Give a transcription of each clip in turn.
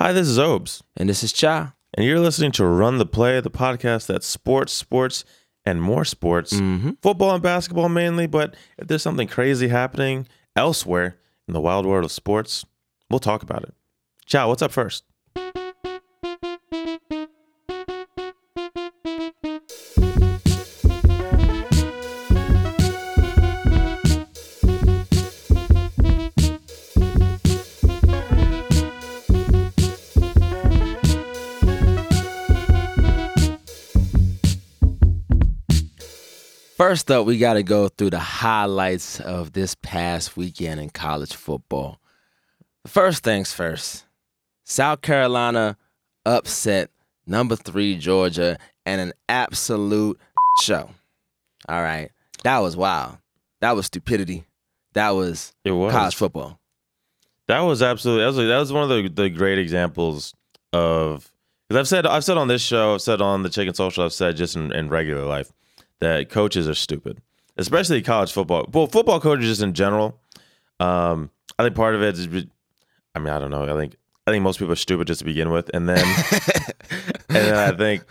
Hi, this is Obes, And this is Cha. and you're listening to Run the Play, the podcast that's sports, sports, and more sports. Mm-hmm. Football and basketball mainly, but if there's something crazy happening elsewhere in the wild world of sports, we'll talk about it. Cha, what's up first? First up, we got to go through the highlights of this past weekend in college football. First things first South Carolina upset number three Georgia and an absolute show. All right. That was wild. That was stupidity. That was It was. college football. That was absolutely that was, that was one of the, the great examples of because I've said I've said on this show, I've said on the Chicken Social, I've said just in, in regular life that coaches are stupid, especially college football. Well, football coaches in general. Um, I think part of it is, I mean, I don't know. I think I think most people are stupid just to begin with, and then and then I think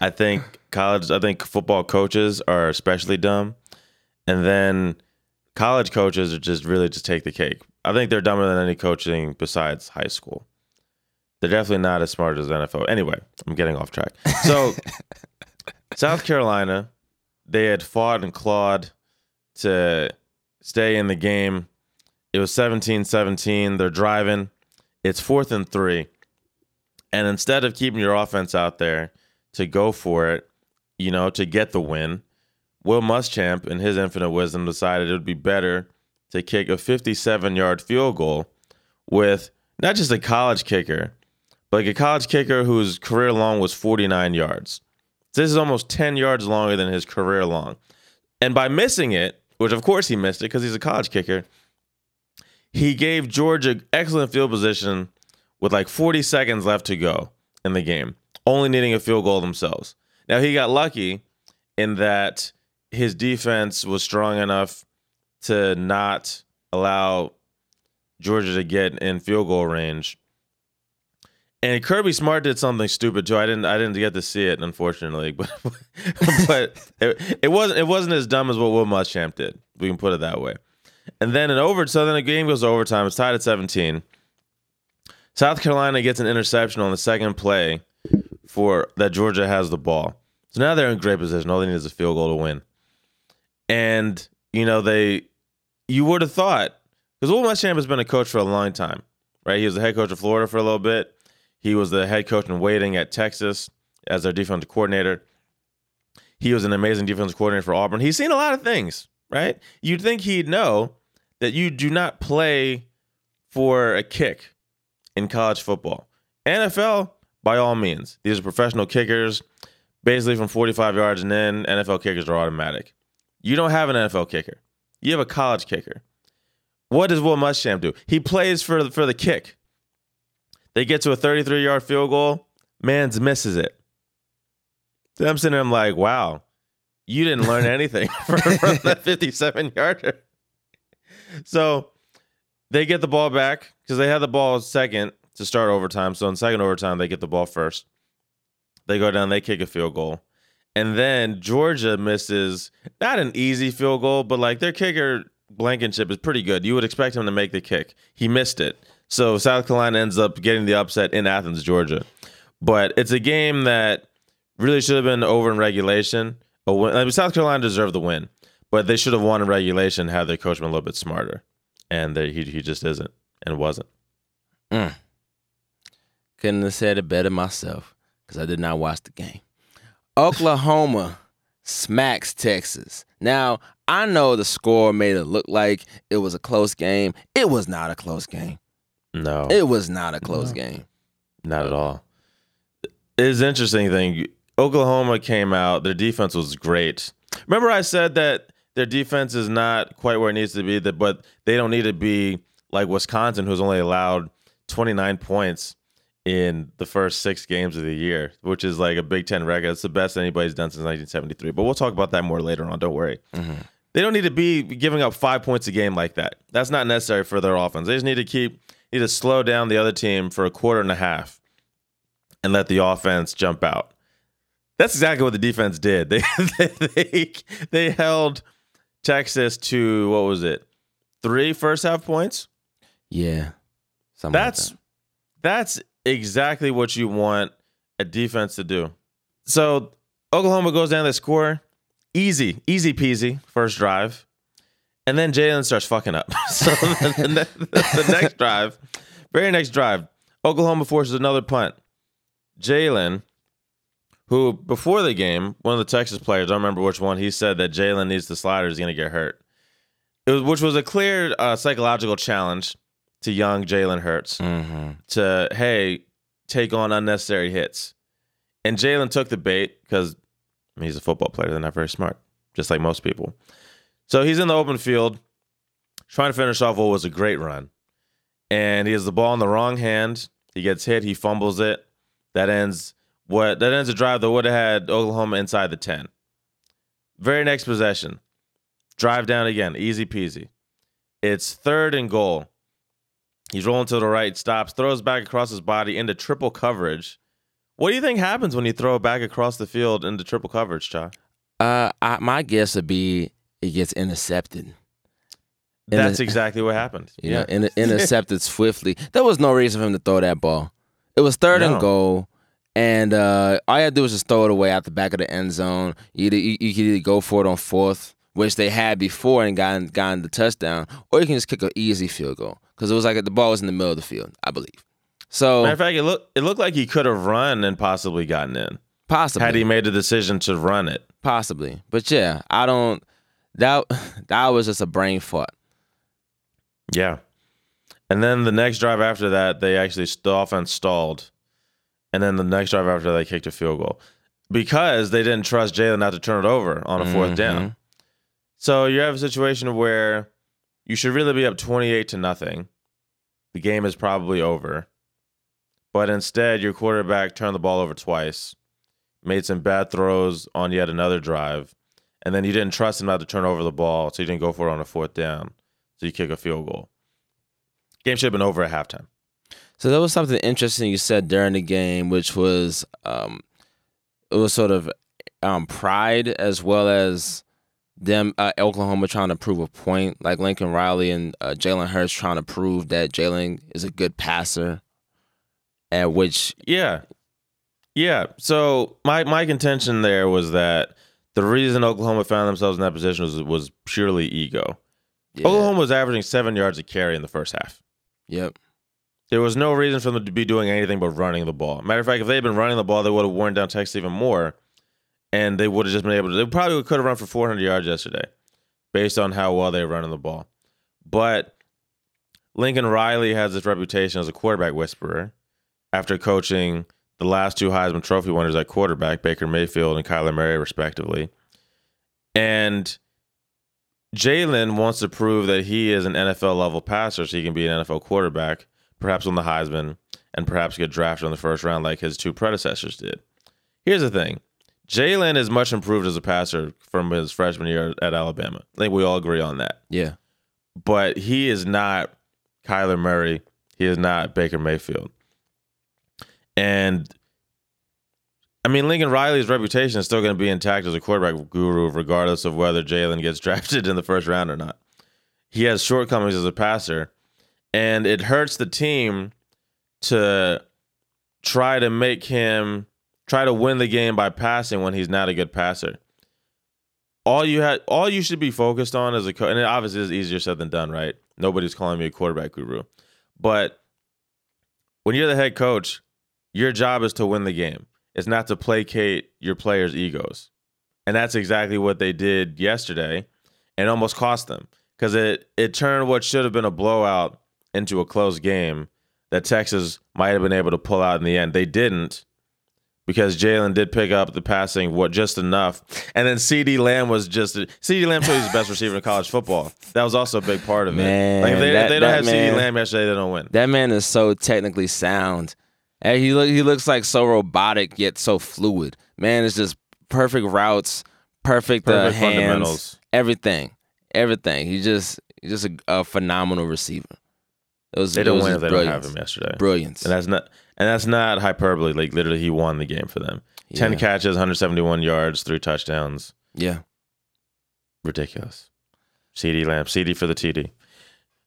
I think college, I think football coaches are especially dumb, and then college coaches are just really just take the cake. I think they're dumber than any coaching besides high school. They're definitely not as smart as NFL. Anyway, I'm getting off track. So, South Carolina, they had fought and clawed to stay in the game. It was 17 17. They're driving. It's fourth and three. And instead of keeping your offense out there to go for it, you know, to get the win, Will Muschamp, in his infinite wisdom, decided it would be better to kick a 57 yard field goal with not just a college kicker, but like a college kicker whose career long was 49 yards. This is almost 10 yards longer than his career long. And by missing it, which of course he missed it because he's a college kicker, he gave Georgia excellent field position with like 40 seconds left to go in the game, only needing a field goal themselves. Now he got lucky in that his defense was strong enough to not allow Georgia to get in field goal range. And Kirby Smart did something stupid too. I didn't I didn't get to see it unfortunately, but but it, it wasn't it wasn't as dumb as what Will Muschamp did. We can put it that way. And then in over so then the game goes overtime. It's tied at 17. South Carolina gets an interception on the second play for that Georgia has the ball. So now they're in great position. All they need is a field goal to win. And you know they, you would have thought because Will Muschamp has been a coach for a long time, right? He was the head coach of Florida for a little bit. He was the head coach in waiting at Texas as their defensive coordinator. He was an amazing defensive coordinator for Auburn. He's seen a lot of things, right? You'd think he'd know that you do not play for a kick in college football. NFL, by all means, these are professional kickers, basically from 45 yards and in. NFL kickers are automatic. You don't have an NFL kicker. You have a college kicker. What does Will Muschamp do? He plays for for the kick. They get to a 33 yard field goal. Mans misses it. Then I'm sitting there, I'm like, wow, you didn't learn anything from, from that 57 yarder. So they get the ball back because they had the ball second to start overtime. So in second overtime, they get the ball first. They go down, they kick a field goal. And then Georgia misses not an easy field goal, but like their kicker Blankenship is pretty good. You would expect him to make the kick. He missed it. So South Carolina ends up getting the upset in Athens, Georgia. But it's a game that really should have been over in regulation. I mean, South Carolina deserved the win, but they should have won in regulation had their coach been a little bit smarter. And they, he, he just isn't and wasn't. Mm. Couldn't have said it better myself because I did not watch the game. Oklahoma smacks Texas. Now, I know the score made it look like it was a close game. It was not a close game. No. It was not a close game. Not at all. It's interesting thing. Oklahoma came out, their defense was great. Remember, I said that their defense is not quite where it needs to be, that but they don't need to be like Wisconsin, who's only allowed 29 points in the first six games of the year, which is like a Big Ten record. It's the best anybody's done since 1973. But we'll talk about that more later on. Don't worry. Mm-hmm. They don't need to be giving up five points a game like that. That's not necessary for their offense. They just need to keep You need to slow down the other team for a quarter and a half and let the offense jump out. That's exactly what the defense did. They they they, held Texas to what was it? Three first half points? Yeah. Something like That's that. that's exactly what you want a defense to do. So Oklahoma goes down, they score. Easy, easy peasy, first drive. And then Jalen starts fucking up. So the, ne- the next drive, very next drive, Oklahoma forces another punt. Jalen, who before the game, one of the Texas players, I don't remember which one, he said that Jalen needs the slider, he's going to get hurt. It was, which was a clear uh, psychological challenge to young Jalen Hurts Mhm. to hey take on unnecessary hits and jalen took the bait because he's a football player they're not very smart just like most people so he's in the open field trying to finish off what was a great run. And he has the ball in the wrong hand. He gets hit. He fumbles it. That ends what that ends a drive that would have had oklahoma inside the 10 very next possession. Drive down again. Easy peasy. It's third and goal. He's rolling to the right, stops, throws back across his body into triple coverage. What do you think happens when you throw it back across the field into triple coverage, Cha? Uh, I, my guess would be it gets intercepted. That's exactly what happened. You know, inter- intercepted swiftly. There was no reason for him to throw that ball. It was third No. and goal, and uh, all you had to do was just throw it away out the back of the end zone. You, either, you, you could either go for it on fourth, which they had before and gotten gotten the touchdown, or you can just kick an easy field goal because it was like the ball was in the middle of the field, I believe. So Matter of fact, it looked it looked like he could have run and possibly gotten in possibly, had he made the decision to run it. possibly, but yeah, I don't. That that was just a brain fart. Yeah. And then the next drive after that, they actually the offense stalled, and then the next drive after that, they kicked a field goal because they didn't trust Jalen not to turn it over on a 4th mm-hmm. down. So you have a situation where you should really be up twenty-eight to nothing. The game is probably over, but instead your quarterback turned the ball over twice, made some bad throws on yet another drive, and then you didn't trust him not to turn over the ball, so you didn't go for it on a fourth down. So you kick a field goal. Game should have been over at halftime. So there was something interesting you said during the game, which was um, it was sort of um, pride as well as them uh, Oklahoma trying to prove a point, like Lincoln Riley and uh, Jalen Hurts trying to prove that Jalen is a good passer, at which Yeah. Yeah. So my my contention there was that the reason Oklahoma found themselves in that position was was purely ego. yeah, Oklahoma was averaging seven yards a carry in the first half. yep, There was no reason for them to be doing anything but running the ball. Matter of fact, if they had been running the ball, they would have worn down Texas even more, and they would have just been able to. They probably could have run for 400 yards yesterday, based on how well they were running the ball. But Lincoln Riley has this reputation as a quarterback whisperer after coaching the last two Heisman Trophy winners at quarterback, Baker Mayfield and Kyler Murray, respectively. And Jalen wants to prove that he is an NFL level passer so he can be an NFL quarterback, perhaps on the Heisman, and perhaps get drafted in the first round like his two predecessors did. Here's the thing Jalen is much improved as a passer from his freshman year at Alabama. I think we all agree on that. yeah, But he is not Kyler Murray. He is not Baker Mayfield. And I mean, Lincoln Riley's reputation is still going to be intact as a quarterback guru, regardless of whether Jalen gets drafted in the first round or not. He has shortcomings as a passer, and it hurts the team to try to make him try to win the game by passing when he's not a good passer. All you had, all you should be focused on as a coach, and it obviously is easier said than done, right? Nobody's calling me a quarterback guru, but when you're the head coach, your job is to win the game. It's not to placate your players' egos. And that's exactly what they did yesterday and almost cost them because it, it turned what should have been a blowout into a close game that Texas might have been able to pull out in the end. They didn't because Jalen did pick up the passing what just enough. And then CeeDee Lamb was just CeeDee Lamb he's the best receiver in college football. That was also a big part of it. Man, like if they, that- if they don't have CeeDee Lamb yesterday, they don't win. that man is so technically sound. And he look he looks like so robotic yet so fluid. Man, it's just perfect routes, perfect, uh, hands, fundamentals. everything, everything. He just he's just a, a phenomenal receiver. It was They it don't was win if they don't have him yesterday. Brilliance. And that's not and that's not hyperbole. Like literally, he won the game for them. Ten catches, 171 yards, three touchdowns. yeah. Ridiculous. CeeDee Lamb, CD for the TD.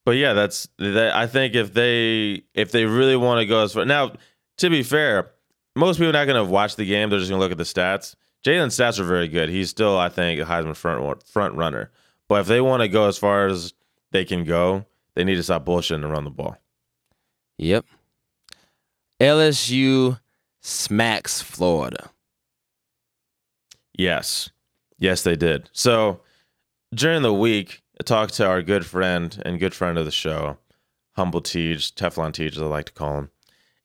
But yeah, that's that. I think if they if they really want to go as far now, to be fair, most people are not going to watch the game. They're just going to look at the stats. Jalen's stats are very good. He's still, I think, a Heisman front front runner. But if they want to go as far as they can go, they need to stop bullshitting and run the ball. Yep. LSU smacks Florida. Yes. Yes, they did. So during the week, I talked to our good friend and good friend of the show, Humble Tej, Teflon Tej, as I like to call him.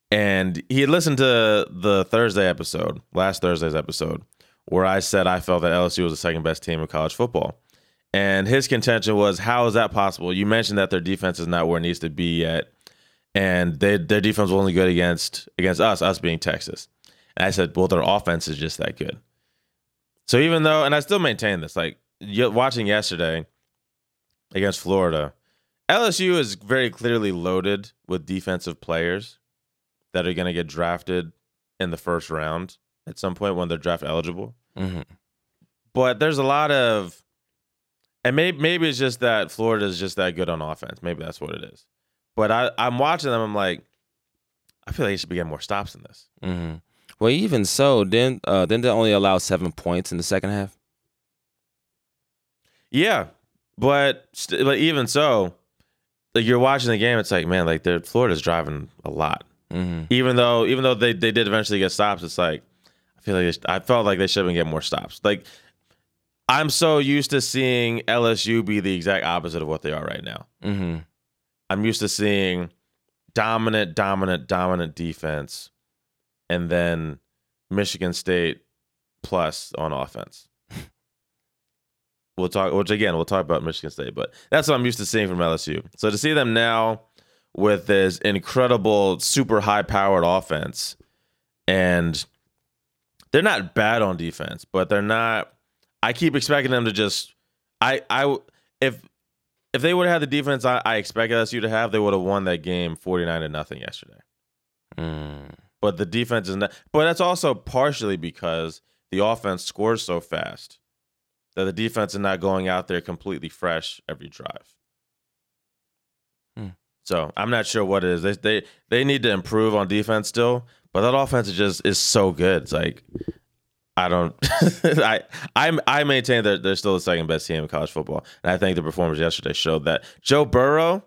And he had listened to the Thursday episode, last Thursday's episode, where I said I felt that LSU was the second best team in college football. And his contention was, how is that possible? You mentioned that their defense is not where it needs to be yet. And they, their defense was only good against against us, us being Texas. And I said, well, their offense is just that good. So even though, and I still maintain this, like watching yesterday against Florida, LSU is very clearly loaded with defensive players that are going to get drafted in the first round at some point when they're draft eligible. Mm-hmm. But there's a lot of, and maybe maybe it's just that Florida is just that good on offense. Maybe that's what it is. But I, I'm watching them. I'm like, I feel like they should be getting more stops in this. Mm-hmm. Well, even so, then uh, then they only allow seven points in the second half. Yeah, but st- but even so, like you're watching the game, it's like man, like they're Florida's driving a lot. Mm-hmm. Even though even though they, they did eventually get stops, it's like I feel like they I felt like they should have been getting more stops. Like I'm so used to seeing LSU be the exact opposite of what they are right now. Mm-hmm. I'm used to seeing dominant, dominant, dominant defense, and then Michigan State plus on offense. we'll talk. Which again, we'll talk about Michigan State, but that's what I'm used to seeing from LSU. So to see them now with this incredible, super high-powered offense, and they're not bad on defense, but they're not. I keep expecting them to just. I I if if they would have had the defense I, I expect LSU to have, they would have won that game 49 to nothing yesterday. Mm. But the defense is not. But that's also partially because the offense scores so fast that the defense is not going out there completely fresh every drive. So I'm not sure what it is. They they they need to improve on defense still, but that offense is just is so good. It's like I don't. I I I maintain that they're still the second best team in college football, and I think the performance yesterday showed that. Joe Burrow,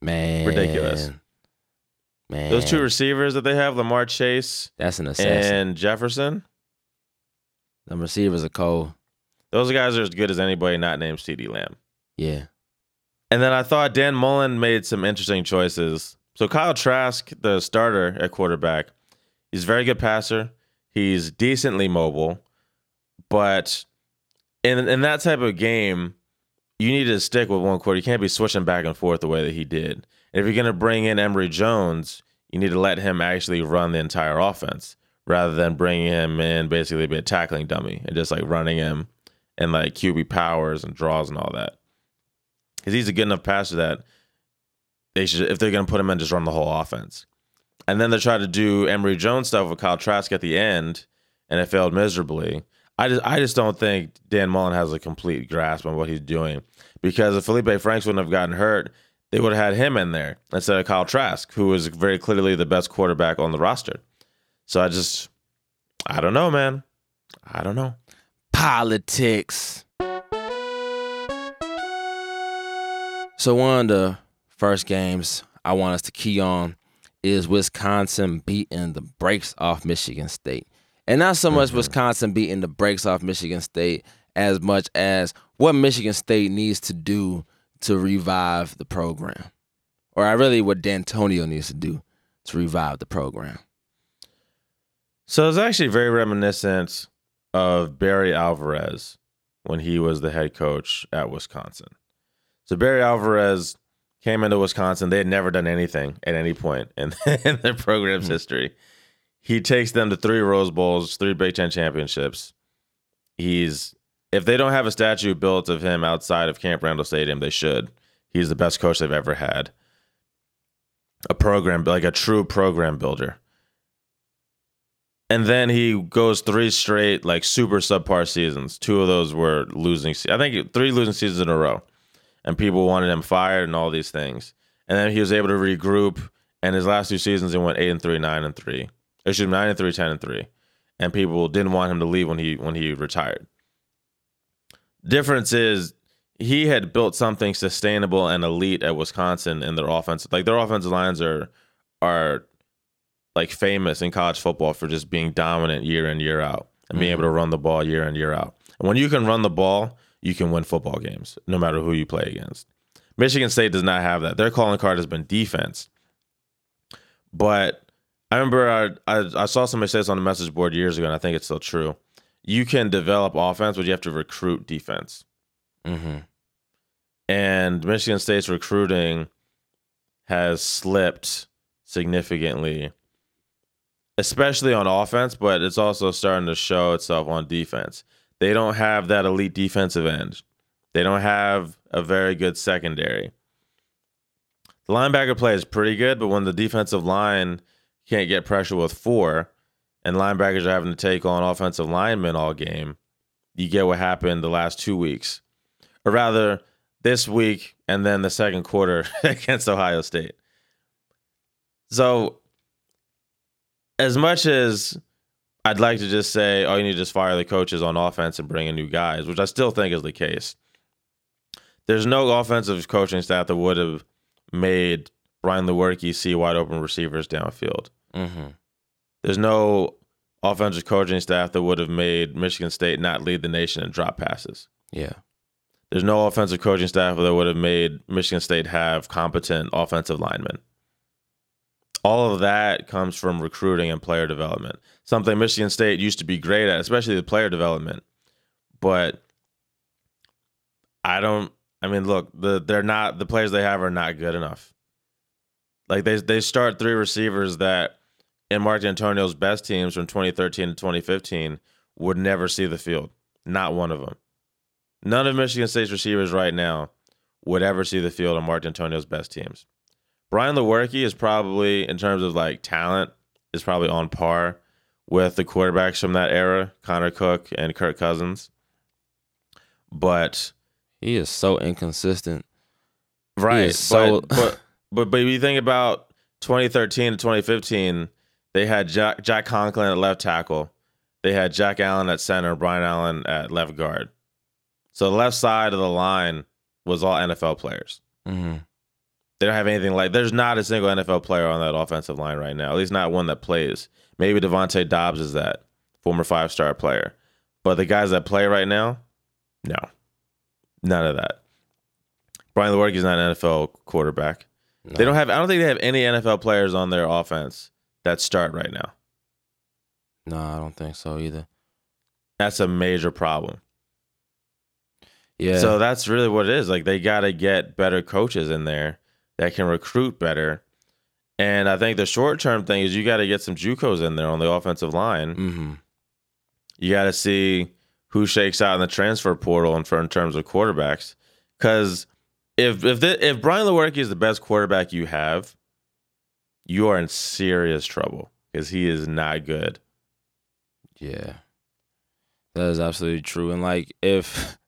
Man, Ridiculous. Man, those two receivers that they have, Ja'Marr Chase that's an assassin. and Jefferson, the receivers are cold. those guys are as good as anybody not named CeeDee Lamb. Yeah. And then I thought Dan Mullen made some interesting choices. So Kyle Trask, the starter at quarterback, he's a very good passer. He's decently mobile, but in in that type of game, you need to stick with one quarter. You can't be switching back and forth the way that he did. And if you're going to bring in Emory Jones, you need to let him actually run the entire offense rather than bringing him in basically be a tackling dummy and just like running him and like QB powers and draws and all that. Because he's a good enough passer that they should, if they're going to put him in, just run the whole offense. And then they tried to do Emory Jones stuff with Kyle Trask at the end, and it failed miserably. I just, I just don't think Dan Mullen has a complete grasp on what he's doing. Because if Felipe Franks wouldn't have gotten hurt, they would have had him in there instead of Kyle Trask, who is very clearly the best quarterback on the roster. So I just, I don't know, man. I don't know. Politics. So one of the first games I want us to key on is Wisconsin beating the brakes off Michigan State. And not so much mm-hmm. Wisconsin beating the brakes off Michigan State as much as what Michigan State needs to do to revive the program. Or I really what Dantonio needs to do to revive the program. So it's actually very reminiscent of Barry Alvarez when he was the head coach at Wisconsin. So Barry Alvarez came into Wisconsin. They had never done anything at any point in, in their program's hmm. history. He takes them to three Rose Bowls, three Big Ten championships. He's if they don't have a statue built of him outside of Camp Randall Stadium, they should. He's the best coach they've ever had. a program like a true program builder. And then he goes three straight like super subpar seasons. Two of those were losing. I think three losing seasons in a row, and people wanted him fired and all these things. And then he was able to regroup. And his last two seasons, he went eight and three, nine and three. Excuse me, nine and three, ten and three. And people didn't want him to leave when he when he retired. Difference is he had built something sustainable and elite at Wisconsin in their offense. Like their offensive lines are are like famous in college football for just being dominant year in year out and being mm-hmm. able to run the ball year in year out. And when you can run the ball, you can win football games no matter who you play against. Michigan State does not have that. Their calling card has been defense. But I remember I, I, I saw somebody say this on the message board years ago, and I think it's still true. You can develop offense, but you have to recruit defense. Mm-hmm. And Michigan State's recruiting has slipped significantly, especially on offense, but it's also starting to show itself on defense. They don't have that elite defensive end. They don't have a very good secondary. The linebacker play is pretty good, but when the defensive line can't get pressure with four, and linebackers are having to take on offensive linemen all game, you get what happened the last two weeks. Or rather, this week and then the second quarter against Ohio State. So, as much as I'd like to just say, oh, you need to just fire the coaches on offense and bring in new guys, which I still think is the case. There's no offensive coaching staff that would have made Brian Lewerke see wide open receivers downfield. Mm-hmm. There's no offensive coaching staff that would have made Michigan State not lead the nation in drop passes. Yeah. There's no offensive coaching staff that would have made Michigan State have competent offensive linemen. All of that comes from recruiting and player development. Something Michigan State used to be great at, especially the player development. But I don't I mean, look, the they're not the players they have are not good enough. Like they they start three receivers that in Mark Dantonio's best teams from 2013 to 2015 would never see the field. Not one of them. None of Michigan State's receivers right now would ever see the field on Mark Dantonio's best teams. Brian Lewerke is probably, in terms of like talent, is probably on par with the quarterbacks from that era, Connor Cook and Kirk Cousins. But He is so inconsistent. right, so- but, but but but if you think about 2013 to 2015, they had Jack Jack Conklin at left tackle, they had Jack Allen at center, Brian Allen at left guard. So the left side of the line was all NFL players. Mm-hmm. They don't have anything like. There's not a single NFL player on that offensive line right now. At least not one that plays. Maybe Devontae Dobbs is that former five star player, but the guys that play right now, no, none of that. Brian Lewerke is not an NFL quarterback. They don't have. I don't think they have any NFL players on their offense that start right now. No, I don't think so either. That's a major problem. Yeah. So that's really what it is. Like they got to get better coaches in there that can recruit better. And I think the short term thing is you got to get some JUCOs in there on the offensive line. mm-hmm. You got to see who shakes out in the transfer portal and for in terms of quarterbacks. Because if if the, if Brian Lewerke is the best quarterback you have, you are in serious trouble because he is not good. Yeah. That is absolutely true. And like if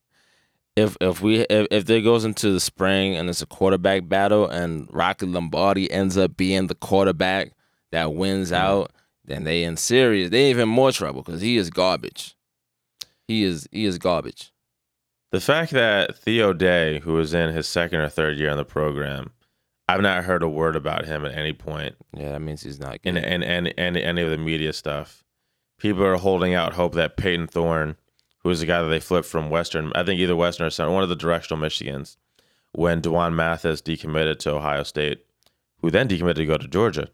if if we if, if there goes into the spring and it's a quarterback battle and Rocky Lombardi ends up being the quarterback that wins mm-hmm. out, then they in serious. They even more trouble because he is garbage. He is he is garbage. The fact that Theo Day, who is in his second or third year in the program, I've not heard a word about him at any point Yeah, that means he's not in good. in, in, in any of the media stuff. People are holding out hope that Payton Thorne, who is the guy that they flipped from Western, I think either Western or Center, one of the directional Michigans, when Dwan Mathis decommitted to Ohio State, who then decommitted to go to Georgia.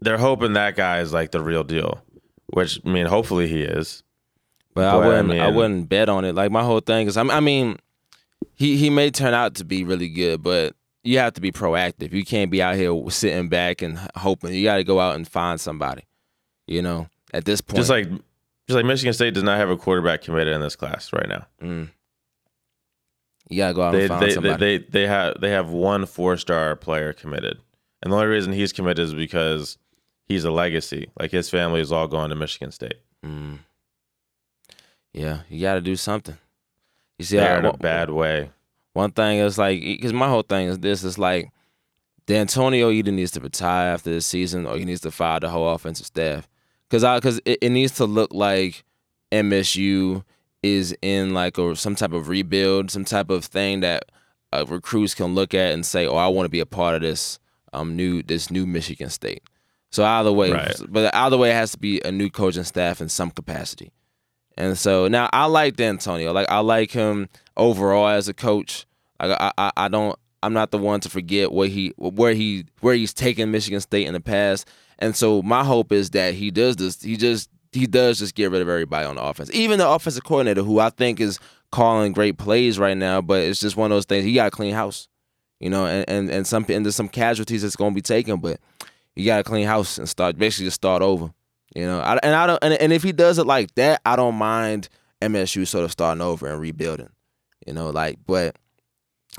They're hoping that guy is like the real deal, which I mean, hopefully he is. But I But, I wouldn't. I, mean- wouldn't bet on it. Like my whole thing is, I mean, I mean, he he may turn out to be really good, but you have to be proactive. You can't be out here sitting back and hoping. You got to go out and find somebody. You know, at this point, Just like just like Michigan State does not have a quarterback committed in this class right now. Mm. You gotta go out They and find they, they somebody. they they have they have one four star player committed, and the only reason he's committed is because he's a legacy. Like his family is all going to Michigan State. Mm. Yeah, you got to do something. You see, They're I, in a bad way. one thing is like, because my whole thing is this: is like, Dantonio either needs to retire after this season, or he needs to fire the whole offensive staff. Because I, because it, it needs to look like MSU is in like or some type of rebuild, some type of thing that uh, recruits can look at and say, "Oh, I want to be a part of this um new this new Michigan State." So either way, Right. but either way, it has to be a new coaching staff in some capacity. And so now I like Dantonio. Like I like him overall as a coach. Like I, I, I don't. I'm not the one to forget what he, where he, where he's taken Michigan State in the past. And so my hope is that he does this. He just, he does just get rid of everybody on the offense, even the offensive coordinator, who I think is calling great plays right now. But it's just one of those things. He got to clean house, you know. And and and some and there's some casualties that's going to be taken, but you got to clean house and start basically just start over. You know, I, and I don't, and, and if he does it like that, I don't mind MSU sort of starting over and rebuilding. You know, like, but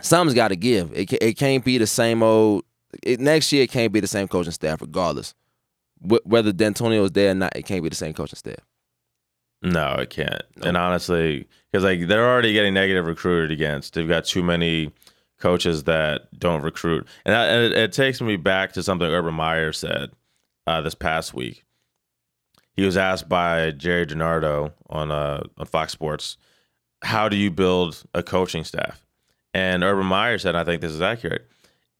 something's got to give. It it can't be the same old. It, next year, it can't be the same coaching staff, regardless. Wh- whether Dantonio is there or not, it can't be the same coaching staff. No, it can't. No. And honestly, because like they're already getting negative recruited against. They've got too many coaches that don't recruit, and, that, and it, it takes me back to something Urban Meyer said uh, this past week. He was asked by Gerry DiNardo on uh, on Fox Sports, "How do you build a coaching staff?" And Urban Meyer said, and "I think this is accurate.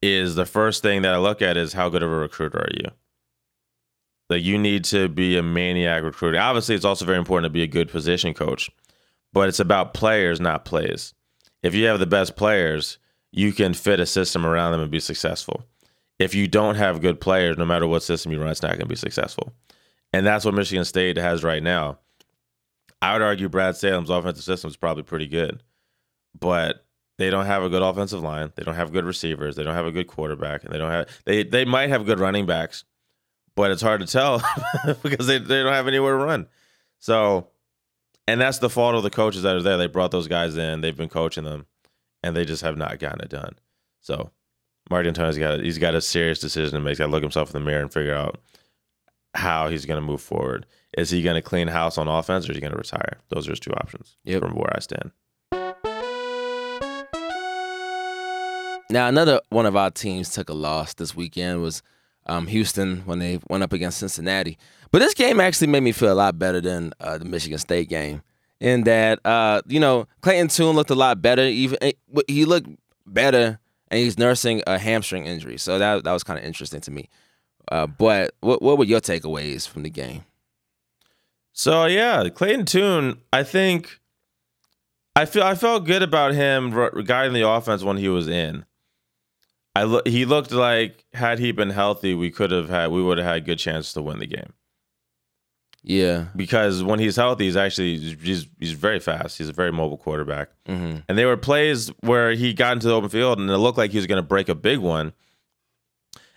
Is the first thing that I look at is how good of a recruiter are you." Like you need to be a maniac recruiter. Obviously, it's also very important to be a good position coach, but it's about players, not plays. If you have the best players, you can fit a system around them and be successful. If you don't have good players, no matter what system you run, it's not going to be successful. And that's what Michigan State has right now. I would argue Brad Salem's offensive system is probably pretty good, but they don't have a good offensive line. They don't have good receivers. They don't have a good quarterback, and they don't have they they might have good running backs, but it's hard to tell because they, they don't have anywhere to run. So, and that's the fault of the coaches that are there. They brought those guys in. They've been coaching them, and they just have not gotten it done. So, Mark Dantonio's got a, he's got a serious decision to make. He's got to look himself in the mirror and figure out how he's going to move forward. Is he going to clean house on offense, or is he going to retire? Those are his two options Yep. from where I stand. Now, another one of our teams took a loss this weekend was um, Houston when they went up against Cincinnati. But this game actually made me feel a lot better than uh, the Michigan State game. In that, uh, you know, Clayton Tune looked a lot better. Even eh, he looked better, and he's nursing a hamstring injury. So that that was kind of interesting to me. Uh, but what what were your takeaways from the game? So yeah, Clayton Tune, I think I feel I felt good about him re- regarding the offense when he was in. I lo- he looked like had he been healthy, we could have had we would have had good chance to win the game Yeah. because when he's healthy, he's actually he's he's very fast. He's a very mobile quarterback. hmm And there were plays where he got into the open field and it looked like he was going to break a big one,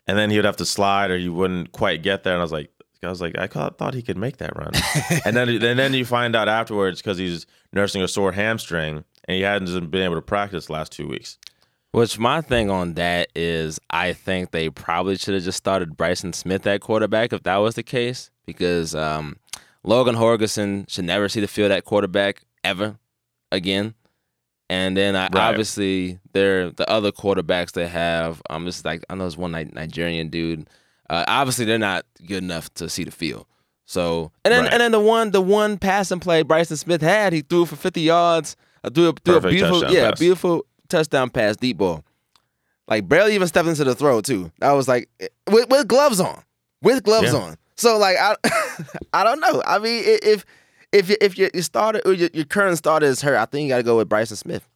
and then he would have to slide or he wouldn't quite get there. And I was like, I was like, I thought he could make that run. and then and then you find out afterwards because he's nursing a sore hamstring and he hadn't been able to practice the last two weeks. Which my thing on that is, I think they probably should have just started Bryson Smith at quarterback if that was the case, because um, Logan Holgorsen should never see the field at quarterback ever again. And then I, Right. obviously there the other quarterbacks they have. Um, this is like I know there's one Nigerian dude. Uh, obviously they're not good enough to see the field. So and then Right. and then the one the one passing play Bryson Smith had, he threw for 50 yards. Uh, threw a, threw a beautiful yeah pass. beautiful touchdown pass deep ball. Like barely even stepped into the throw too. I was like eh, with, with gloves on, with gloves Yeah. on. So like I, I don't know. I mean, if if you- if your, your starter or your, your current starter is hurt, I think you got to go with Bryson Smith.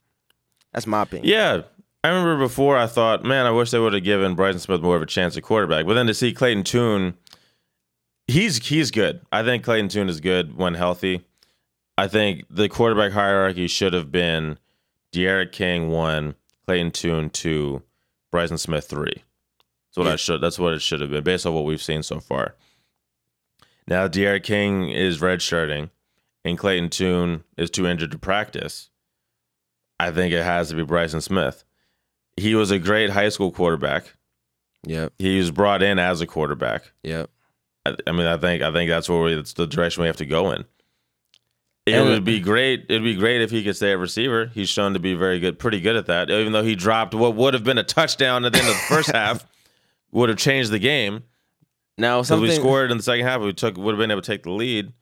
That's my opinion. Yeah. I remember before I thought, man, I wish they would have given Bryson Smith more of a chance at quarterback. But then to see Clayton Tune, he's he's good. I think Clayton Tune is good when healthy. I think the quarterback hierarchy should have been D'Eriq King one, Clayton Tune two, Bryson Smith three. That's what Yeah. I should. That's what it should have been based on what we've seen so far. Now D'Eriq King is redshirting, and Clayton Tune is too injured to practice. I think it has to be Bryson Smith. He was a great high school quarterback. Yep. He was brought in as a quarterback. Yep. I, I mean, I think I think that's where we, that's the direction we have to go in. It And- would be great. It'd be great if he could stay at receiver. He's shown to be very good, pretty good at that. Even though he dropped what would have been a touchdown at the end of the first half, would have changed the game Now something we scored in the second half. We took would have been able to take the lead,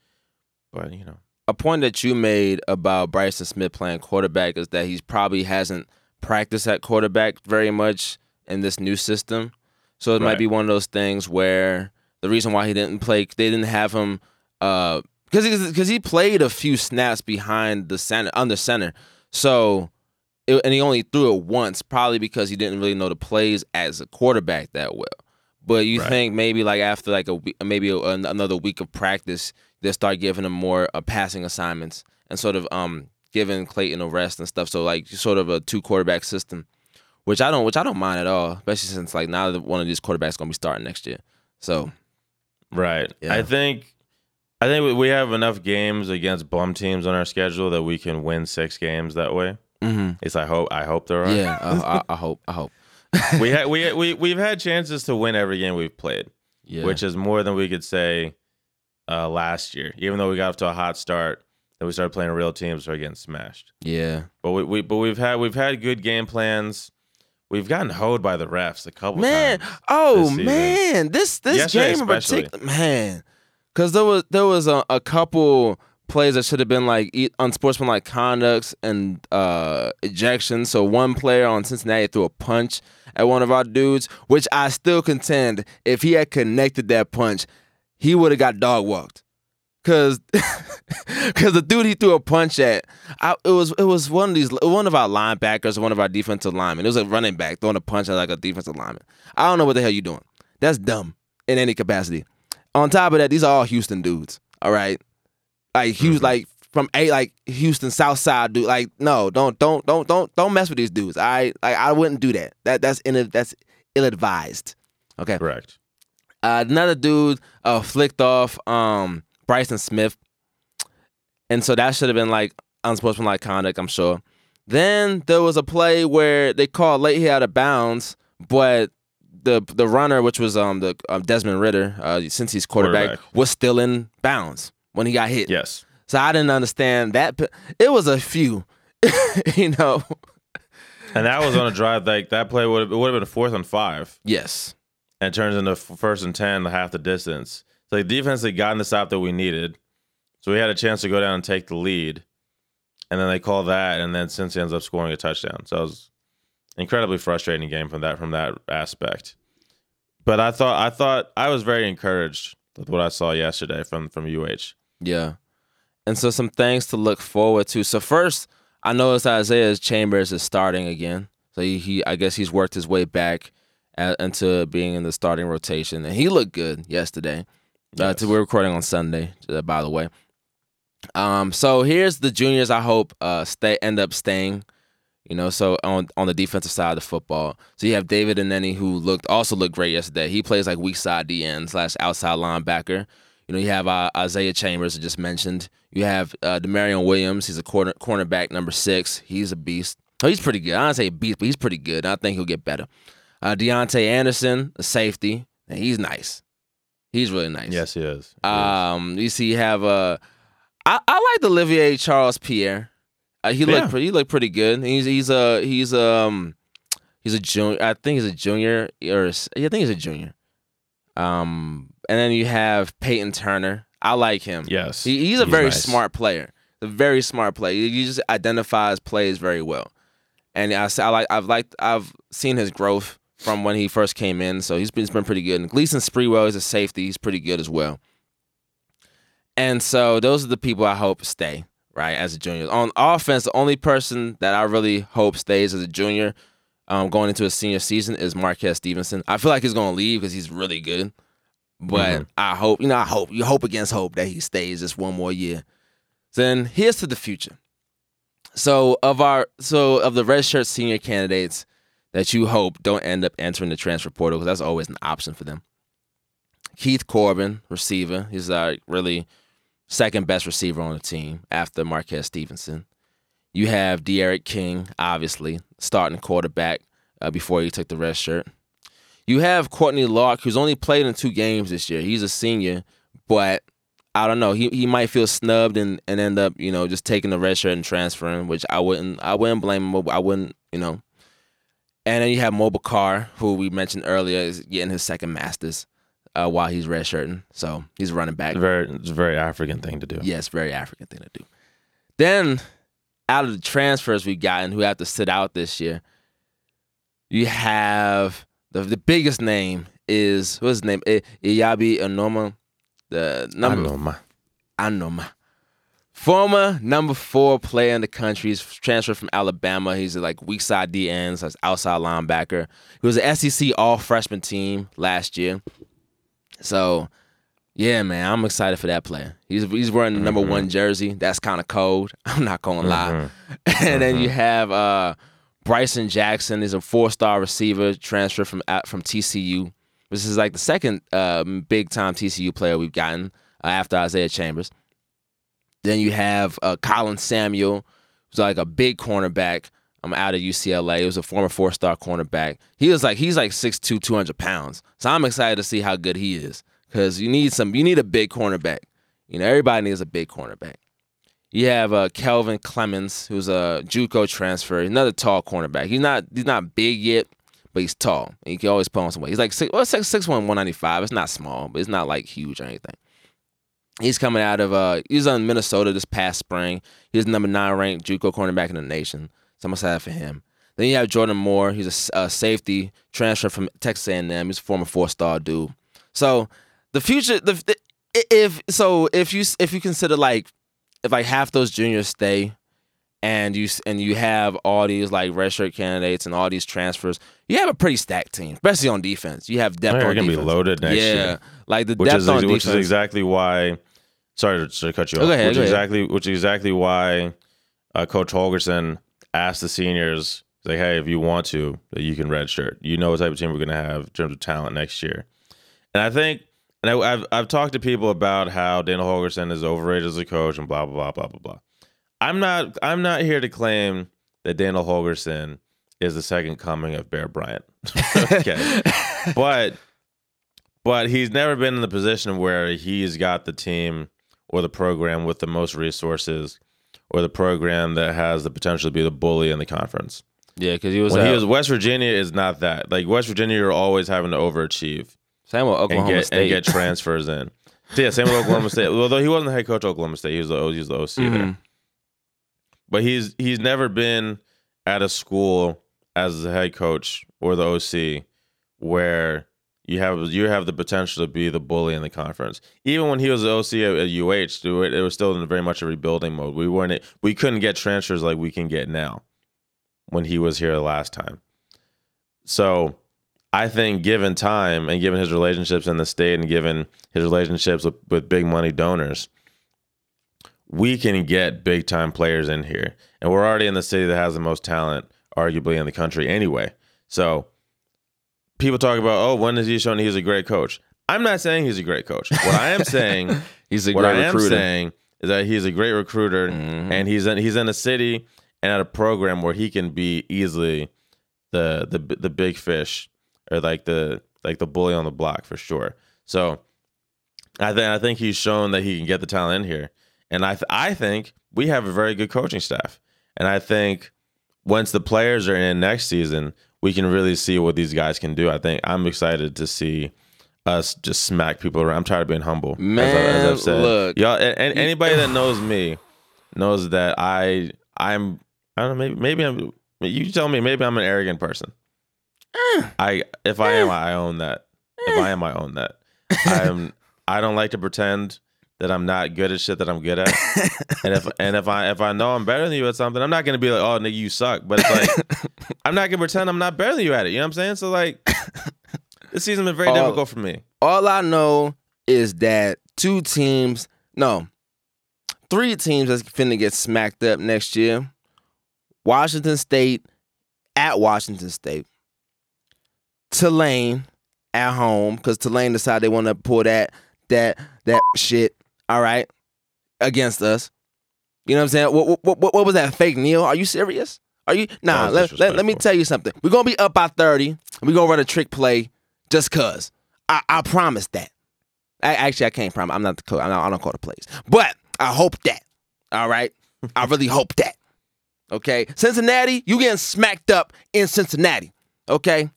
but you know, a point that you made about Bryson Smith playing quarterback is that he probably hasn't practiced at quarterback very much in this new system. So it might be one of those things where the reason why he didn't play, they didn't have him, uh, because he because he played a few snaps behind the center, under center. So, it, and he only threw it once, probably because he didn't really know the plays as a quarterback that well. But you Right. think maybe like after like a week, maybe a, another week of practice, they'll start giving him more uh, passing assignments and sort of um giving Clayton a rest and stuff. So like sort of a two quarterback system, which I don't which I don't mind at all, especially since like now that one of these quarterbacks gonna be starting next year. So right? Yeah. I think I think we- have enough games against bum teams on our schedule that we can win six games that way. mhm. At least I hope. I hope there are. yeah, I, I, I hope I hope. we had we we we've had chances to win every game we've played. Yeah, which is more than we could say uh, last year. Even though we got off to a hot start, then we started playing real teams, started getting smashed. yeah. But we, we but we've had we've had good game plans. We've gotten hoed by the refs a couple man times. Man, oh this man this this Yesterday game in particular man because there was there was a, a couple plays that should have been like unsportsmanlike conducts and uh ejections so one player on cincinnati threw a punch at one of our dudes which i still contend if he had connected that punch he would have got dog walked Cause, cause the dude he threw a punch at, I, it was it was one of these one of our linebackers, one of our defensive linemen. It was a running back throwing a punch at like a defensive lineman. I don't know what the hell you doing. That's dumb in any capacity. On top of that, these are all Houston dudes. All right, like Houston, like from a like Houston South Side dude. Like no, don't don't don't don't don't mess with these dudes. Right, like I wouldn't do that. That that's in that's ill advised. Okay, Correct. uh, another dude uh, flicked off um, Bryson Smith, and so that should have been like unsportsmanlike conduct, I'm sure. Then there was a play where they called late hit out of bounds, but the the runner, which was um the um, Desmond Ridder, uh, since he's quarterback, Quarterback. was still in bounds when he got hit. Yes. So I didn't understand that. It was a few, you know. And that was on a drive like that play would have it would have been a fourth and five, Yes. and it turns into first and ten, the half the distance. So the defense had gotten the stop that we needed, so we had a chance to go down and take the lead, and then they call that, and then Cincy ends up scoring a touchdown. So it was incredibly frustrating game from that from that aspect. But I thought I thought I was very encouraged with what I saw yesterday from from UH. Yeah. And so some things to look forward to. So first, I noticed Isaiah Chambers is starting again. So he, he I guess he's worked his way back at, into being in the starting rotation, and he looked good yesterday. Uh, Yes. to- we're recording on Sunday, uh, by the way. Um, so here's the juniors. I hope uh stay end up staying. You know, so on on the defensive side of the football, so you have David Anenih who looked also looked great yesterday. He plays like weak side DN slash outside linebacker. You know, you have uh, Isaiah Chambers, I just mentioned. You have uh, Damarion Williams. He's a corner, cornerback number six. He's a beast. Oh, he's pretty good. I don't say beast, but he's pretty good. I think he'll get better. Uh, Deontay Anderson, a safety. And he's nice. He's really nice. Yes, he is. He is. Um, you see, you have uh, I, I like Olivier Charles Pierre. Uh, he Yeah. looked pretty. He looked pretty good. He's he's a he's um he's a junior. I think he's a junior or a- I think he's a junior. Um, and then you have Payton Turner. I like him. yes, He, he's a very nice. smart player. A very smart player. He just identifies plays very well. And I, I like I've liked I've seen his growth from when he first came in. So he's been, he's been pretty good. And Gleson Sprewell is a safety. He's pretty good as well. And so those are the people I hope stay, right, as a junior. On offense, the only person that I really hope stays as a junior um, going into a senior season is Marquez Stevenson. I feel like he's going to leave because he's really good. But Mhm. I hope, you know, I hope, you hope against hope that he stays just one more year. Then here's to the future. So of our, so of the redshirt senior candidates that you hope don't end up entering the transfer portal because that's always an option for them. Keith Corbin, receiver, he's like really second best receiver on the team after Marquez Stevenson. You have D'Eriq King, obviously, starting quarterback uh, before he took the red shirt. You have Courtney Locke, who's only played in two games this year. He's a senior, but I don't know. He he might feel snubbed and, and end up, you know, just taking the red shirt and transferring, which I wouldn't I wouldn't blame him. I wouldn't, you know. And then you have Mulbah Car, who we mentioned earlier, is getting his second masters uh, while he's redshirting. So he's running back. Very, it's a very African thing to do. Yes, very African thing to do. Then, out of the transfers we've gotten who have to sit out this year, you have the the biggest name is what's his name? I- Eyabi Anoma. The number Anoma. Anoma. Former number four player in the country. He's transferred from Alabama. He's like weak side D ends, so outside linebacker. He was an SEC all freshman team last year. So, yeah, man, I'm excited for that player. He's he's wearing the number one jersey. That's kind of cold. I'm not gonna lie. and then you have uh, Bryson Jackson. He's a four star receiver transfer from uh, from TCU. This is like the second um, big time TCU player we've gotten uh, after Isaiah Chambers. Then you have uh, Colin Samuel, who's like a big cornerback. I'm out of UCLA. He was a former four star cornerback. He was like he's like 6'2", 200 pounds. So I'm excited to see how good he is because you need some. You need a big cornerback. You know, everybody needs a big cornerback. You have uh, Kelvin Clemens, who's a JUCO transfer, another tall cornerback. He's not he's not big yet, but he's tall. And he can always put on some weight. He's like six, well, six, six one, 195. It's not small, but it's not like huge or anything. He's coming out of uh he was on Minnesota this past spring. He's number nine ranked JUCO cornerback in the nation. So I'm excited for him. Then you have Jordan Moore. He's a safety transfer from Texas A&M. He's a former four star dude. So the future, the, the if so if you if you consider like if like half those juniors stay, and you and you have all these like redshirt candidates and all these transfers, you have a pretty stacked team, especially on defense. You have depth They're gonna be loaded next yeah, year. like the which depth is on which defense. is exactly why. Sorry to, to cut you Oh, off. go ahead, which is ahead. exactly which is exactly why uh, Coach Holgorsen asked the seniors like, "Hey, if you want to, you can redshirt. You know what type of team we're gonna have in terms of talent next year." And I think, and I, I've I've talked to people about how Daniel Holgorsen is overrated as a coach and blah blah blah blah blah blah. I'm not I'm not here to claim that Daniel Holgorsen is the second coming of Bear Bryant. okay, but but he's never been in the position where he's got the team or the program with the most resources or the program that has the potential to be the bully in the conference. yeah, because he was, When he uh, was West Virginia is not that. Like West Virginia, you're always having to overachieve same with and Oklahoma get State. and get transfers in. So, yeah, same with Oklahoma State. Although he wasn't the head coach of Oklahoma State, he was the he was the OC there. Mhm. But he's he's never been at a school as the head coach or the OC where you have you have the potential to be the bully in the conference. Even when he was the OC at, UH, it, it was still in very much a rebuilding mode. We weren't we couldn't get transfers like we can get now when he was here the last time. So I think given time and given his relationships in the state and given his relationships with, with big money donors, we can get big time players in here. And we're already in the city that has the most talent, arguably, in the country anyway. So people talk about, oh, when has he shown he's a great coach? I'm not saying he's a great coach. What I am saying, He's a what great I am recruiter. saying is that he's a great recruiter Mhm. and he's in, he's in a city and at a program where he can be easily the the the big fish or like the like the bully on the block for sure. So I think I think he's shown that he can get the talent in here, and I th- I think we have a very good coaching staff, and I think once the players are in next season, we can really see what these guys can do. I think I'm excited to see us just smack people around. I'm tired of being humble, Man, look. y'all. And, and anybody that knows me knows that I I'm I don't know maybe maybe I'm you tell me maybe I'm an arrogant person. Eh. I if eh. eh. I am I own that. If I am I own that. I'm I don't like to pretend that I'm not good at shit that I'm good at. and if and if I if I know I'm better than you at something, I'm not gonna be like, oh nigga, you suck. But it's like I'm not gonna pretend I'm not better than you at it. You know what I'm saying? So like this season's been very Oh. difficult for me. All I know is that two teams, no, three teams that's finna get smacked up next year. Washington State at Washington State. Tulane at home because Tulane decided they want to pull that that that shit. All right, against us. You know what I'm saying? What what what, what was that fake Neil? Are you serious? Are you nah? Let, let, let me tell you something. We're gonna be up by thirty. and We're gonna run a trick play just cause. I, I promise that. I, actually, I can't promise. I'm not the coach. I'm not, I don't call the plays, but I hope that. All right. I really hope that. Okay, Cincinnati, you getting smacked up in Cincinnati. Okay,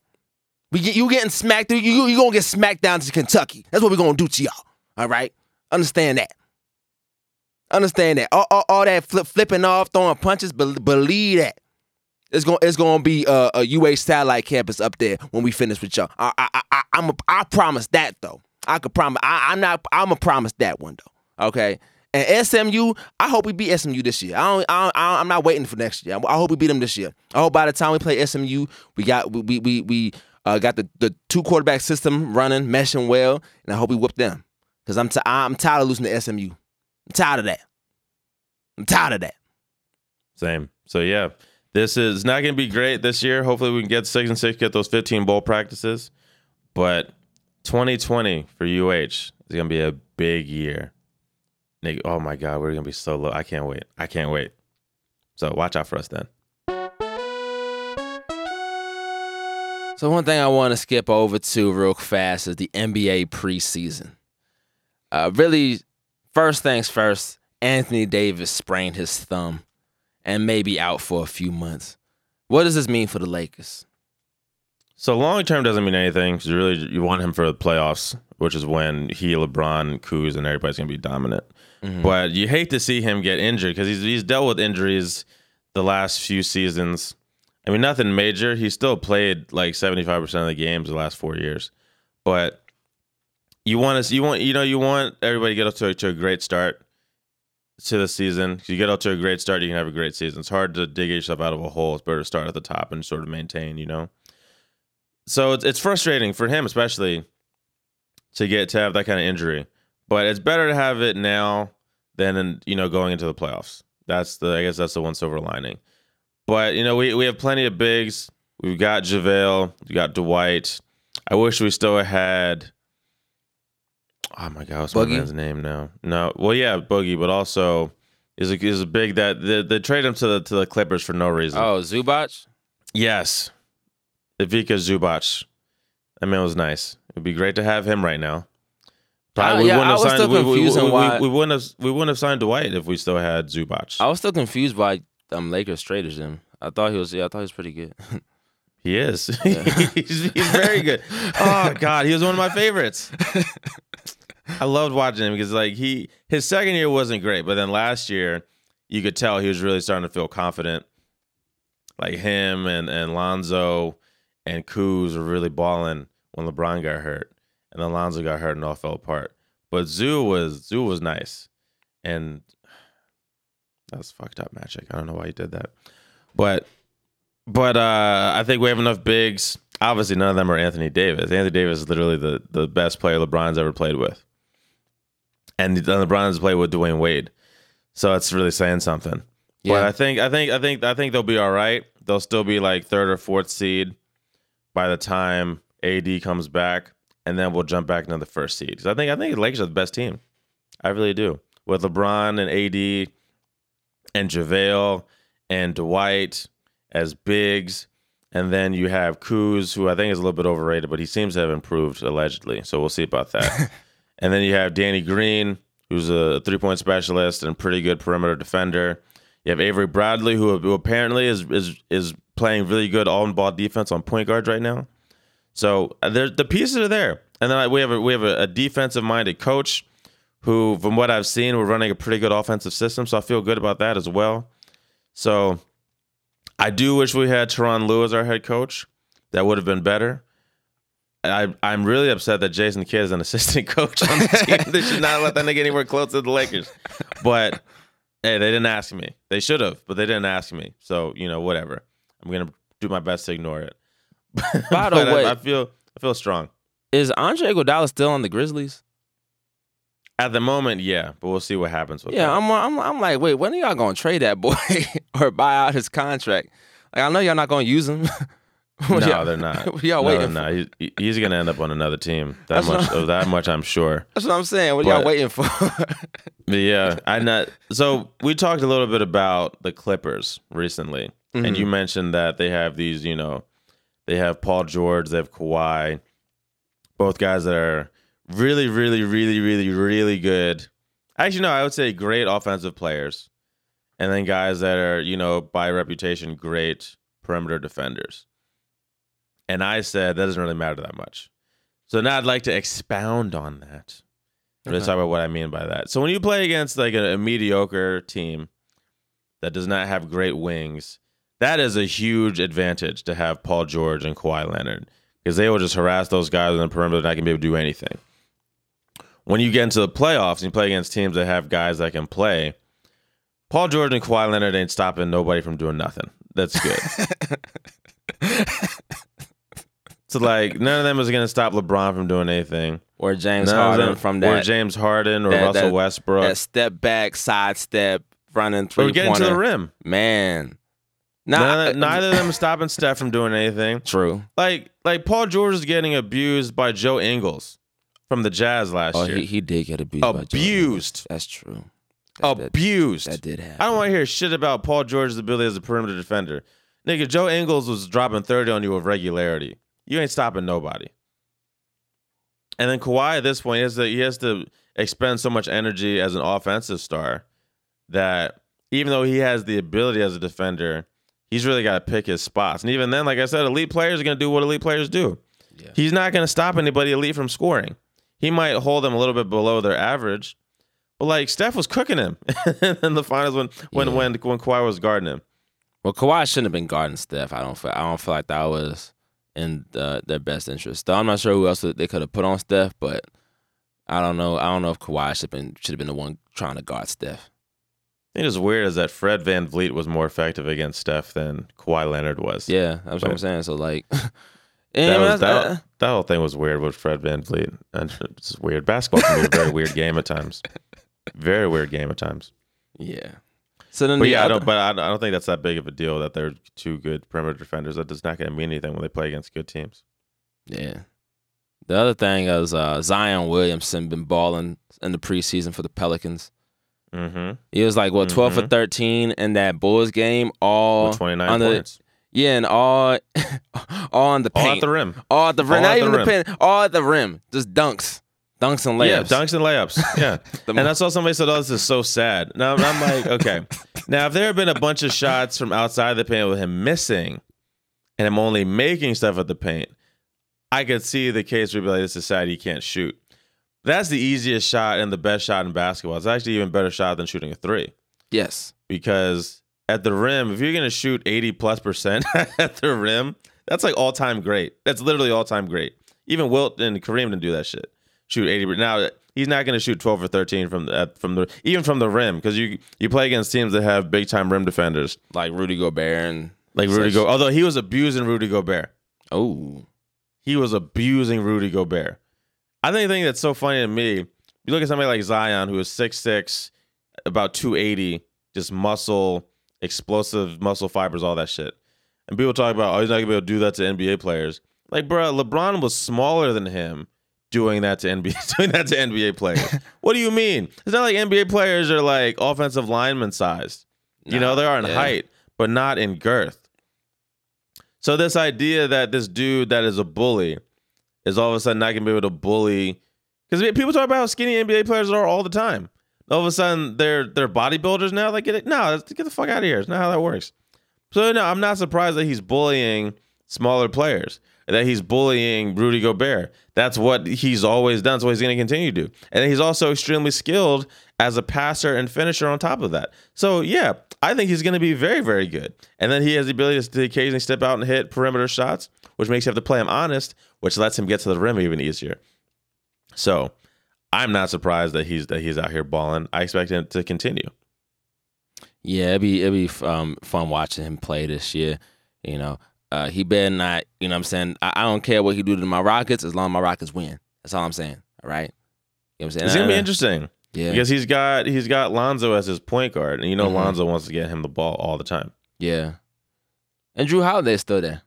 we get you getting smacked. You you, you gonna get smacked down to Kentucky. That's what we're gonna do to y'all. All right, understand that. Understand that. All, all, all that flip, flipping off, throwing punches. Be, believe that. It's gonna it's gonna be a, a UH satellite campus up there when we finish with y'all. I I I I'm a, I promise that though. I could promise. I, I'm not. I'm a promise that one though. Okay. And SMU, I hope we beat SMU this year. I don't, I am not waiting for next year. I hope we beat them this year. I hope by the time we play SMU, we got we we we, uh, got the, the two quarterback system running, meshing well, and I hope we whoop them. Cause I'm t- I'm tired of losing to SMU. I'm tired of that. I'm tired of that. Same. So yeah, this is not going to be great this year. Hopefully, we can get six and six, get those 15 bowl practices. But 2020 for UH is going to be a big year. Nigga, oh my God, we're going to be so low. I can't wait. I can't wait. So watch out for us then. So one thing I want to skip over to real fast is the NBA preseason. Uh, really, first things first. Anthony Davis sprained his thumb and may be out for a few months. What does this mean for the Lakers? So long term doesn't mean anything because you really you want him for the playoffs, which is when he, LeBron, Kuz, and everybody's gonna be dominant. But you hate to see him get injured because he's he's dealt with injuries the last few seasons. I mean, nothing major. He still played like seventy five percent of the games the last four years. But you want to you want you know you want everybody to get up to, to a great start to the season. If you get up to a great start, you can have a great season. It's hard to dig yourself out of a hole. It's better to start at the top and sort of maintain. You know so it's it's frustrating for him especially to get to have that kind of injury but it's better to have it now than in, you know going into the playoffs that's the i guess that's the one silver lining but you know we, we have plenty of bigs we've got javale we got dwight i wish we still had oh my god what's my man's name now no well yeah boogie but also is a, is a big that they, they trade him to the to the clippers for no reason Oh, Zubac? Yes. Ivica Zubac. That man was nice. It'd be great to have him right now. Uh, yeah, I was still we, we- confused we, on we- why- we wouldn't have we wouldn't have signed Dwight if we still had Zubac. I was still confused by um Lakers traded him. I thought he was yeah, I thought he was pretty good. He is. he's, he's very good. Oh God, he was one of my favorites. I loved watching him because like he his second year wasn't great, but then last year you could tell he was really starting to feel confident. Like him and and Lonzo and Kuz were really balling when LeBron got hurt, and then Lonzo got hurt and all fell apart. But Zoo was Zoo was nice, and that's fucked up magic. I don't know why he did that, but but uh, I think we have enough bigs. Obviously, none of them are Anthony Davis. Anthony Davis is literally the, the best player LeBron's ever played with. And then LeBron has played with Dwyane Wade. So that's really saying something. But I think I think I think I think they'll be all right. They'll still be like third or fourth seed by the time AD comes back, and then we'll jump back into the first seed. 'Cause I think I think the Lakers are the best team. I really do. With LeBron and AD and JaVale and Dwight as bigs. And then you have Kuz, who I think is a little bit overrated, but he seems to have improved allegedly. So we'll see about that. and then you have Danny Green, who's a three point specialist and pretty good perimeter defender. You have Avery Bradley, who, who apparently is is is playing really good all in ball defense on point guard right now. So uh, there, the pieces are there. And then I- we have a, we have a, a defensive minded coach who, from what I've seen, we're running a pretty good offensive system. So I feel good about that as well. So I do wish we had Teron Lewis, our head coach. That would have been better. I, I'm really upset that Jason Kidd is an assistant coach on the team. they should not let that nigga anywhere close to the Lakers. But hey, they didn't ask me. They should have, but they didn't ask me. So you know, whatever. I'm gonna do my best to ignore it. By the But I- way- I, feel I feel strong Is Andre Iguodala still on the Grizzlies? at the moment. Yeah, but we'll see what happens with Yeah, that. I'm, I'm I'm like, wait, when are y'all gonna trade that boy or buy out his contract? Like, I know y'all not gonna use him. No, y'all- they're not. y'all no, waiting not. He- he's going to end up on another team. That That's much. That much, I'm sure. That's what I'm saying. What y'all waiting for? Yeah, I not. So we talked a little bit about the Clippers recently, and Mhm. you mentioned that they have these. You know, they have Paul George, they have Kawhi, both guys that are really, really, really, really, really good. Actually, no, I would say great offensive players, and then guys that are you know by reputation great perimeter defenders. And I said that doesn't really matter that much. So now I'd like to expound on that. Let's Okay. talk about what I mean by that. So when you play against like a, a mediocre team that does not have great wings, that is a huge advantage to have Paul George and Kawhi Leonard because they will just harass those guys on the perimeter. They're not to be able to do anything. When you get into the playoffs and you play against teams that have guys that can play, Paul George and Kawhi Leonard ain't stopping nobody from doing nothing. That's good. so like none of them is going to stop LeBron from doing anything. or James None Harden them- from or James Harden or that- Russell that- Westbrook. that step back, side step, running or three getting to the rim. Man, nah, None of- neither of them is stopping Steph from doing anything. True. Like like Paul George is getting abused by Joe Ingles from the Jazz last Oh, year. he, he did get abused. abused. That's true. That, that, abused. that did happen. I don't want to hear shit about Paul George's ability as a perimeter defender. Nigga, Joe Ingles was dropping 30 on you with regularity. You ain't stopping nobody. And then Kawhi at this point he has to, he has to expend so much energy as an offensive star that even though he has the ability as a defender, he's really got to pick his spots. And even then, like I said, elite players are going to do what elite players do. Yeah. He's not going to stop anybody elite from scoring. He might hold them a little bit below their average, like Steph was cooking him in the finals when when Yeah. when when Kawhi was guarding him. Well, Kawhi shouldn't have been guarding Steph. I don't feel. I don't feel like that was in uh, their best interest. Though I'm not sure who else they could have put on Steph, but I don't know. I don't know if Kawhi should have been should have been the one trying to guard Steph. I think it's weird is that Fred VanVleet was more effective against Steph than Kawhi Leonard was. Yeah, that's what I'm saying. So like, That, and was, that, that whole thing was weird with Fred VanVleet. And It's weird. Basketball can be a very weird game at times. Very weird game at times. yeah. So then But the yeah, I don't, but I don't- I don't think that's that big of a deal that they're two good perimeter defenders. That does not going to mean anything when they play against good teams. Yeah. The other thing is uh, Zion Williamson been balling in the preseason for the Pelicans. Mm-hmm. He was like what 12 for Mhm. 13 in that Bulls game, all With 29 under- points. yeah, and all all on the paint. All at the rim. all at the rim, all not even the the paint, all at the rim, just dunks, dunks and layups. Yeah, dunks and layups. Yeah. And I saw somebody said, "Oh, this is so sad." Now I'm like, okay. now if there had been a bunch of shots from outside the paint with him missing, and him only making stuff at the paint, I could see the case where you'd be like, "This is sad. He can't shoot." That's the easiest shot and the best shot in basketball. It's actually even better shot than shooting a three yes, because at the rim, if you're gonna shoot 80 plus percent at the rim, that's like all time great. That's literally all time great. Even Wilt and Kareem didn't do that shit. Shoot 80. per- Now he's not gonna shoot 12 or 13 from the from the even from the rim because you you play against teams that have big time rim defenders like Rudy Gobert and like Rudy Such- Go. Although he was abusing Rudy Gobert, oh, he was abusing Rudy Gobert. I think the thing that's so funny to me, you look at somebody like Zion who is 6'6", about 280, just muscle, explosive muscle fibers, all that shit. And people talk about, oh, he's not gonna be able to do that to NBA players. Like, bro, LeBron was smaller than him doing that to NBA doing that to NBA players. what do you mean? It's not like NBA players are like offensive lineman sized. You know, they are in yeah. height, but not in girth. So this idea that this dude that is a bully is all of a sudden not gonna be able to bully because people talk about how skinny NBA players are all the time. All of a sudden they're they're bodybuilders now. Like get it? No, get the fuck out of here. It's not how that works. So no, I'm not surprised that he's bullying smaller players. That he's bullying Rudy Gobert. That's what he's always done. So he's going to continue to do. And he's also extremely skilled as a passer and finisher on top of that. So yeah, I think he's going to be very, very good. And then he has the ability to occasionally step out and hit perimeter shots, which makes you have to play him honest, which lets him get to the rim even easier. So I'm not surprised that he's that he's out here balling. I expect him to continue. Yeah, it'd be it'd be um, fun watching him play this year. You know, uh, he better not. You know, what I'm saying I, I don't care what he do to my Rockets as long as my Rockets win. That's all I'm saying. All right. You know what I'm saying? It's gonna be Uh, interesting Yeah, because he's got he's got Lonzo as his point guard, and you know Mhm. Lonzo wants to get him the ball all the time. yeah. And Jrue Holiday's still there.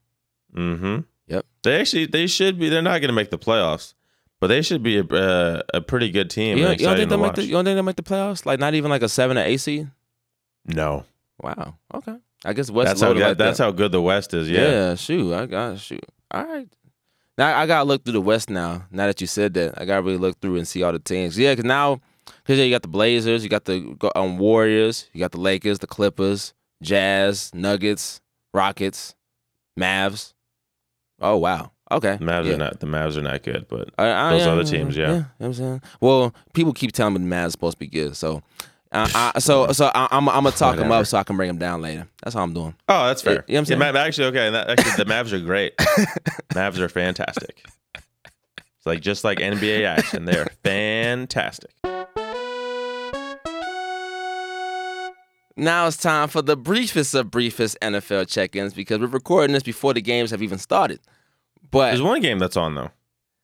Mm-hmm. Yep. They actually they should be. They're not going to make the playoffs, but they should be a, uh, a pretty good team. You, don't- you don't think they make the you don't think they make the playoffs? Like not even like a seven or eight seed? No, Wow. Okay. I guess West that's how that, like that's that. how good the West is. Yeah. Yeah, shoot. I got shoot. All right. Now I gotta look through the West now. Now that you said that, I gotta really look through and see all the teams. Yeah, because now, because yeah, you got the Blazers, you got the um, Warriors, you got the Lakers, the Clippers, Jazz, Nuggets, Rockets, Mavs. Oh wow. Okay. Mavs yeah. are not the Mavs are not good, but I, I, Those yeah, other teams, yeah. you know what I'm saying. Well, people keep telling me the Mavs supposed to be good, so. Uh, I, so so I, I'm I'm gonna talk them Whatever. up so I can bring them down later. That's all I'm doing. oh, that's fair. You know what I'm saying? Yeah, actually, okay. That, actually, the Mavs are great. Mavs are fantastic. It's like just like NBA action. They're fantastic. Now it's time for the briefest of briefest NFL check-ins because we're recording this before the games have even started. But There's one game that's on though.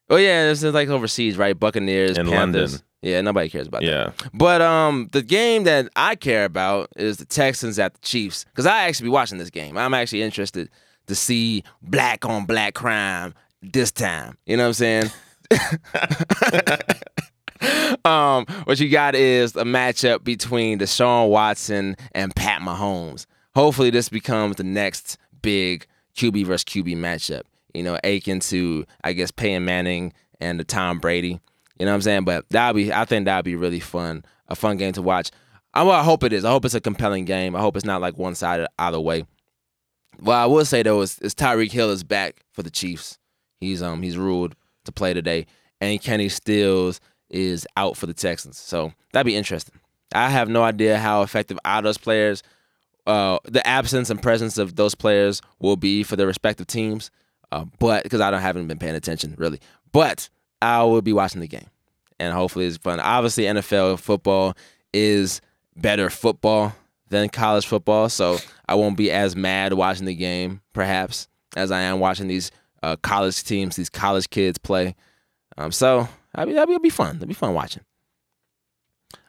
Oh yeah, this is like overseas, right? Buccaneers, In Panthers. London. Yeah, nobody cares about that. Yeah. But um, the game that I care about is the Texans at the Chiefs because I actually be watching this game. I'm actually interested to see black on black crime this time. You know what I'm saying? um, what you got is a matchup between Deshaun Watson and Pat Mahomes. Hopefully, this becomes the next big QB versus QB matchup. You know, akin to I guess Peyton Manning and the Tom Brady. You know what I'm saying? But that'll be I think that'll be really fun, a fun game to watch. I, well, I hope it is. I hope it's a compelling game. I hope it's not like one sided either way. Well, I will say though is, is Tyreek Hill is back for the Chiefs. He's um he's ruled to play today, and Kenny Stills is out for the Texans. So that'd be interesting. I have no idea how effective are those players, uh, the absence and presence of those players will be for their respective teams. Uh, but because I don't haven't been paying attention really, but I will be watching the game, and hopefully it's fun. Obviously, NFL football is better football than college football, so I won't be as mad watching the game perhaps as I am watching these uh, college teams, these college kids play. Um, so I mean, that'll be fun. It'll be fun watching.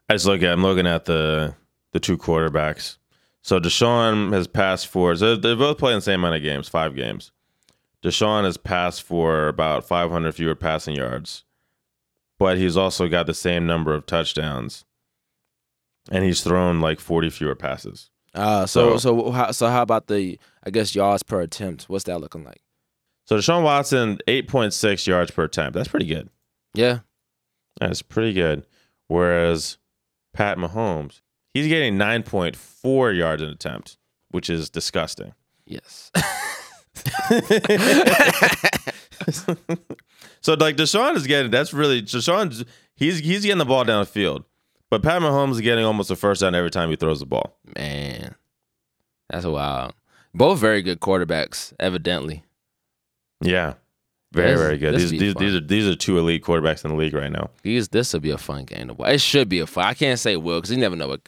I just look at I'm looking at the the two quarterbacks. So Deshaun has passed for so they're both playing the same amount of games, five games. Deshaun has passed for about 500 fewer passing yards, but he's also got the same number of touchdowns, and he's thrown like 40 fewer passes. Uh, so So- so how, so how about the I guess yards per attempt? What's that looking like? So Deshaun Watson 8.6 yards per attempt. That's pretty good. Yeah, That's pretty good. Whereas Pat Mahomes, he's getting 9.4 yards an attempt, which is disgusting. yes. So like Deshaun is getting that's really Deshaun he's he's getting the ball down the field. But Pat Mahomes is getting almost a first down every time he throws the ball. Man, that's wild. Both very good quarterbacks, evidently. Yeah. Very, This- very good. These these, fun. these are these are two elite quarterbacks in the league right now. These this will be a fun game to watch. It should be a fun. I can't say it will because you never know what.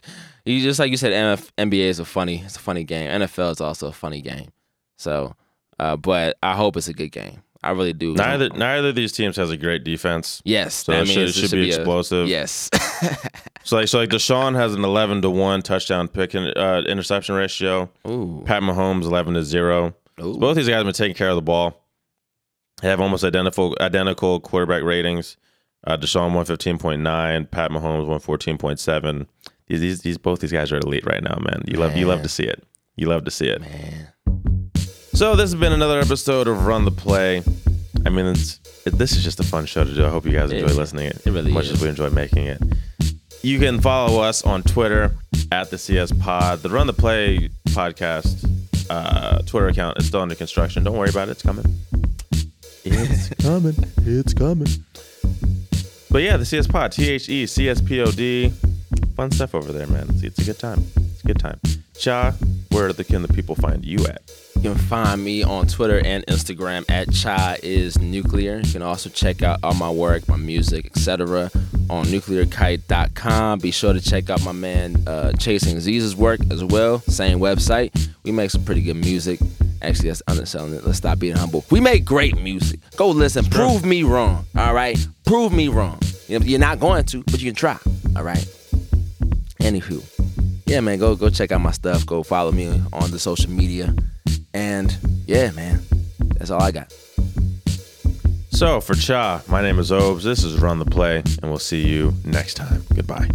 You just like you said, MF, NBA is a funny. It's a funny game. NFL is also a funny game. So, uh, but I hope it's a good game. I really do. Neither neither of these teams has a great defense. Yes, So that it should, means it it should be a- explosive. yes. So like so like Deshaun has an eleven to one touchdown pick and uh, interception ratio. Ooh. Pat Mahomes eleven to zero. Ooh. Both these guys have been taking care of the ball. They have almost identical identical quarterback ratings. Uh, Deshaun one fifteen point nine, Pat Mahomes one fourteen point seven. These, these these both these guys are elite right now, man. You love you love to see it. You love to see it. Man. So this has been another episode of Run the Play. I mean, it's it, this is just a fun show to do. I hope you guys enjoy It- listening it, it really as much is. as we enjoy making it. You can follow us on Twitter at the CS Pod. The Run the Play podcast uh, Twitter account is still under construction. Don't worry about it. It's coming. It's coming. It's coming. But yeah, the CS Pod, T H E C S P O D. Fun stuff over there, man. It's, it's a good time. Good time. Cha, where the, can the people find you at? You can find me on Twitter and Instagram at Cha is Nuclear. You can also check out all my work, my music, etc. on nuclearkite.com. Be sure to check out my man uh, Chasing Aziz's work as well. Same website. We make some pretty good music. Actually, that's underselling it. Let's stop being humble. We make great music. Go listen. Prove me wrong. All right. Prove me wrong. You're not going to, but you can try. All right. Anywho, yeah, man, go go check out my stuff. Go follow me on the social media. And yeah, man, That's all I got. So for Cha, my name is Obes. This is Run the Play, and we'll see you next time. Goodbye.